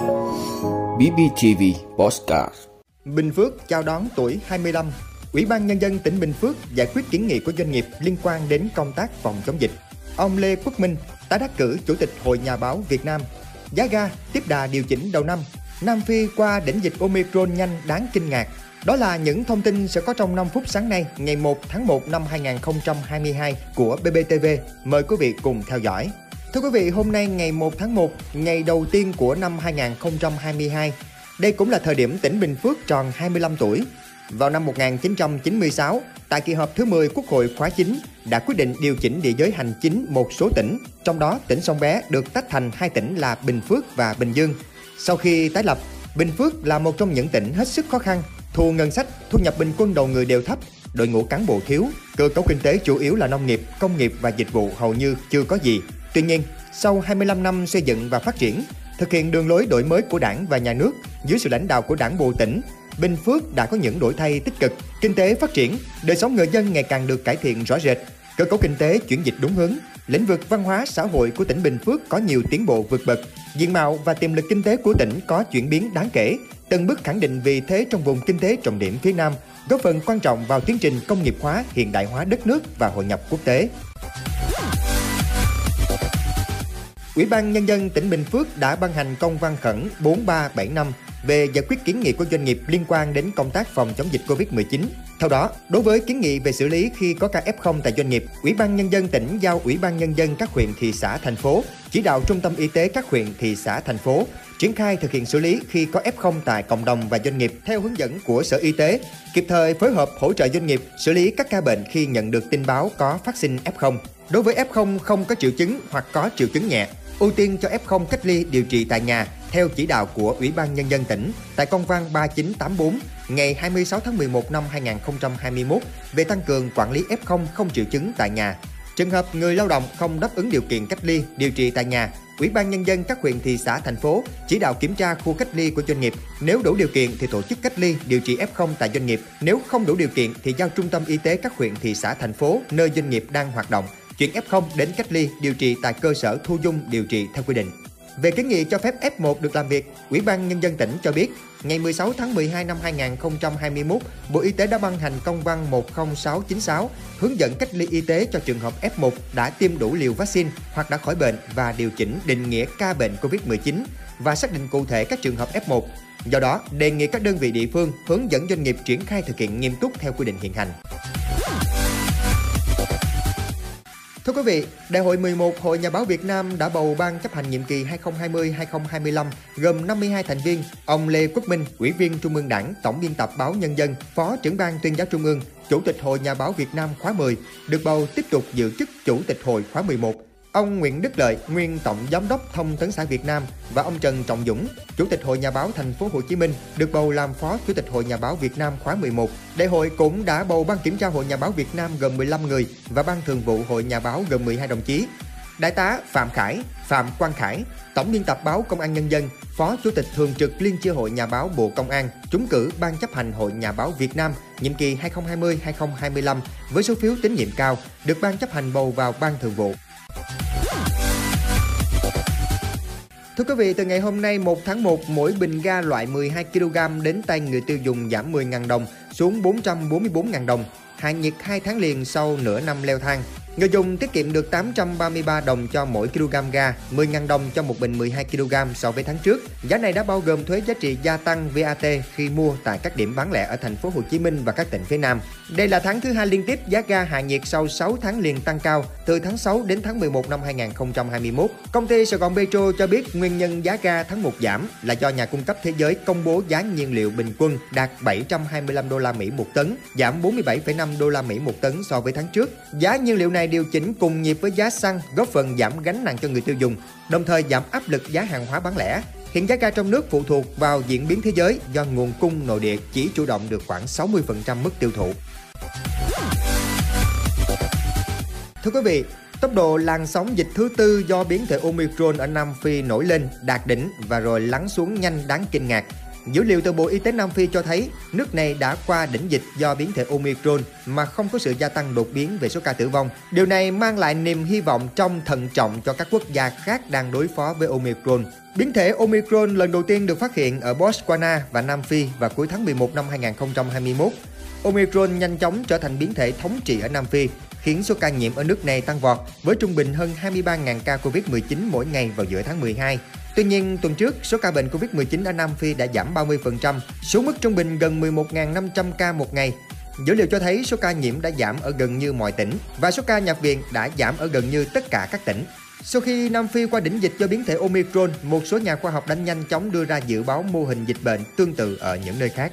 BBTV Postcard Bình Phước chào đón tuổi 25 Ủy ban Nhân dân tỉnh Bình Phước giải quyết kiến nghị của doanh nghiệp liên quan đến công tác phòng chống dịch. Ông Lê Quốc Minh, tái đắc cử Chủ tịch Hội Nhà báo Việt Nam. Giá ga tiếp đà điều chỉnh đầu năm. Nam Phi qua đỉnh dịch Omicron nhanh đáng kinh ngạc. Đó là những thông tin sẽ có trong 5 phút sáng nay, ngày 1 tháng 1 năm 2022 của BBTV. Mời quý vị cùng theo dõi. Thưa quý vị, hôm nay ngày 1 tháng 1, ngày đầu tiên của năm 2022. Đây cũng là thời điểm tỉnh Bình Phước tròn 25 tuổi. Vào năm 1996, tại kỳ họp thứ 10 Quốc hội khóa 9 đã quyết định điều chỉnh địa giới hành chính một số tỉnh, trong đó tỉnh Sông Bé được tách thành hai tỉnh là Bình Phước và Bình Dương. Sau khi tái lập, Bình Phước là một trong những tỉnh hết sức khó khăn, thu ngân sách, thu nhập bình quân đầu người đều thấp, đội ngũ cán bộ thiếu, cơ cấu kinh tế chủ yếu là nông nghiệp, công nghiệp và dịch vụ hầu như chưa có gì. Tuy nhiên, sau 25 năm xây dựng và phát triển, thực hiện đường lối đổi mới của Đảng và Nhà nước dưới sự lãnh đạo của Đảng bộ tỉnh, Bình Phước đã có những đổi thay tích cực, kinh tế phát triển, đời sống người dân ngày càng được cải thiện rõ rệt, cơ cấu kinh tế chuyển dịch đúng hướng, lĩnh vực văn hóa xã hội của tỉnh Bình Phước có nhiều tiến bộ vượt bậc, diện mạo và tiềm lực kinh tế của tỉnh có chuyển biến đáng kể, từng bước khẳng định vị thế trong vùng kinh tế trọng điểm phía Nam, góp phần quan trọng vào tiến trình công nghiệp hóa, hiện đại hóa đất nước và hội nhập quốc tế. Ủy ban Nhân dân tỉnh Bình Phước đã ban hành công văn khẩn 4375 về giải quyết kiến nghị của doanh nghiệp liên quan đến công tác phòng chống dịch Covid-19. Theo đó, đối với kiến nghị về xử lý khi có ca F0 tại doanh nghiệp, Ủy ban Nhân dân tỉnh giao Ủy ban Nhân dân các huyện, thị xã, thành phố chỉ đạo Trung tâm Y tế các huyện, thị xã, thành phố triển khai thực hiện xử lý khi có F0 tại cộng đồng và doanh nghiệp theo hướng dẫn của Sở Y tế, kịp thời phối hợp hỗ trợ doanh nghiệp xử lý các ca bệnh khi nhận được tin báo có phát sinh F0. Đối với F0 không có triệu chứng hoặc có triệu chứng nhẹ, ưu tiên cho F0 cách ly điều trị tại nhà theo chỉ đạo của Ủy ban Nhân dân tỉnh tại công văn 3984 ngày 26 tháng 11 năm 2021 về tăng cường quản lý F0 không triệu chứng tại nhà. Trường hợp người lao động không đáp ứng điều kiện cách ly, điều trị tại nhà, Ủy ban Nhân dân các huyện, thị xã, thành phố chỉ đạo kiểm tra khu cách ly của doanh nghiệp. Nếu đủ điều kiện thì tổ chức cách ly, điều trị F0 tại doanh nghiệp. Nếu không đủ điều kiện thì giao trung tâm y tế các huyện, thị xã, thành phố nơi doanh nghiệp đang hoạt động chuyển F0 đến cách ly, điều trị tại cơ sở thu dung điều trị theo quy định. Về kiến nghị cho phép F1 được làm việc, Ủy ban Nhân dân tỉnh cho biết, ngày 16 tháng 12 năm 2021, Bộ Y tế đã ban hành công văn 10696 hướng dẫn cách ly y tế cho trường hợp F1 đã tiêm đủ liều vaccine hoặc đã khỏi bệnh và điều chỉnh định nghĩa ca bệnh COVID-19 và xác định cụ thể các trường hợp F1. Do đó, đề nghị các đơn vị địa phương hướng dẫn doanh nghiệp triển khai thực hiện nghiêm túc theo quy định hiện hành. Thưa quý vị, Đại hội 11 Hội Nhà báo Việt Nam đã bầu ban chấp hành nhiệm kỳ 2020-2025 gồm 52 thành viên. Ông Lê Quốc Minh, Ủy viên Trung ương Đảng, Tổng biên tập báo Nhân dân, Phó trưởng ban tuyên giáo Trung ương, Chủ tịch Hội Nhà báo Việt Nam khóa 10, được bầu tiếp tục giữ chức Chủ tịch Hội khóa 11. Ông Nguyễn Đức Lợi, nguyên tổng giám đốc Thông tấn xã Việt Nam và ông Trần Trọng Dũng, Chủ tịch Hội Nhà báo Thành phố Hồ Chí Minh được bầu làm Phó Chủ tịch Hội Nhà báo Việt Nam khóa 11. Đại hội cũng đã bầu ban kiểm tra Hội Nhà báo Việt Nam gồm 15 người và ban thường vụ Hội Nhà báo gồm 12 đồng chí. Đại tá Phạm Khải, Phạm Quang Khải, Tổng biên tập báo Công an Nhân dân, Phó Chủ tịch Thường trực Liên chi hội Nhà báo Bộ Công an, trúng cử Ban chấp hành Hội Nhà báo Việt Nam nhiệm kỳ 2020-2025 với số phiếu tín nhiệm cao, được Ban chấp hành bầu vào Ban thường vụ. Thưa quý vị, từ ngày hôm nay 1 tháng 1, mỗi bình ga loại 12 kg đến tay người tiêu dùng giảm 10.000 đồng xuống 444.000 đồng. Hạ nhiệt 2 tháng liền sau nửa năm leo thang. Người dùng tiết kiệm được 833 đồng cho mỗi kg ga, 10.000 đồng cho một bình 12 kg so với tháng trước. Giá này đã bao gồm thuế giá trị gia tăng VAT khi mua tại các điểm bán lẻ ở thành phố Hồ Chí Minh và các tỉnh phía Nam. Đây là tháng thứ hai liên tiếp giá ga hạ nhiệt sau 6 tháng liền tăng cao từ tháng 6 đến tháng 11 năm 2021. Công ty Sài Gòn Petro cho biết nguyên nhân giá ga tháng 1 giảm là do nhà cung cấp thế giới công bố giá nhiên liệu bình quân đạt 725 đô la Mỹ một tấn, giảm 47,5 đô la Mỹ một tấn so với tháng trước. Giá nhiên liệu này điều chỉnh cùng nhịp với giá xăng, góp phần giảm gánh nặng cho người tiêu dùng, đồng thời giảm áp lực giá hàng hóa bán lẻ. Hiện giá ga trong nước phụ thuộc vào diễn biến thế giới do nguồn cung nội địa chỉ chủ động được khoảng 60% mức tiêu thụ. Thưa quý vị, tốc độ làn sóng dịch thứ tư do biến thể Omicron ở Nam Phi nổi lên, đạt đỉnh và rồi lắng xuống nhanh đáng kinh ngạc. Dữ liệu từ Bộ Y tế Nam Phi cho thấy nước này đã qua đỉnh dịch do biến thể Omicron mà không có sự gia tăng đột biến về số ca tử vong. Điều này mang lại niềm hy vọng trong thận trọng cho các quốc gia khác đang đối phó với Omicron. Biến thể Omicron lần đầu tiên được phát hiện ở Botswana và Nam Phi vào cuối tháng 11 năm 2021. Omicron nhanh chóng trở thành biến thể thống trị ở Nam Phi, khiến số ca nhiễm ở nước này tăng vọt với trung bình hơn 23.000 ca Covid-19 mỗi ngày vào giữa tháng 12. Tuy nhiên, tuần trước, số ca bệnh Covid-19 ở Nam Phi đã giảm 30%, xuống mức trung bình gần 11.500 ca một ngày. Dữ liệu cho thấy số ca nhiễm đã giảm ở gần như mọi tỉnh và số ca nhập viện đã giảm ở gần như tất cả các tỉnh. Sau khi Nam Phi qua đỉnh dịch do biến thể Omicron, một số nhà khoa học đã nhanh chóng đưa ra dự báo mô hình dịch bệnh tương tự ở những nơi khác.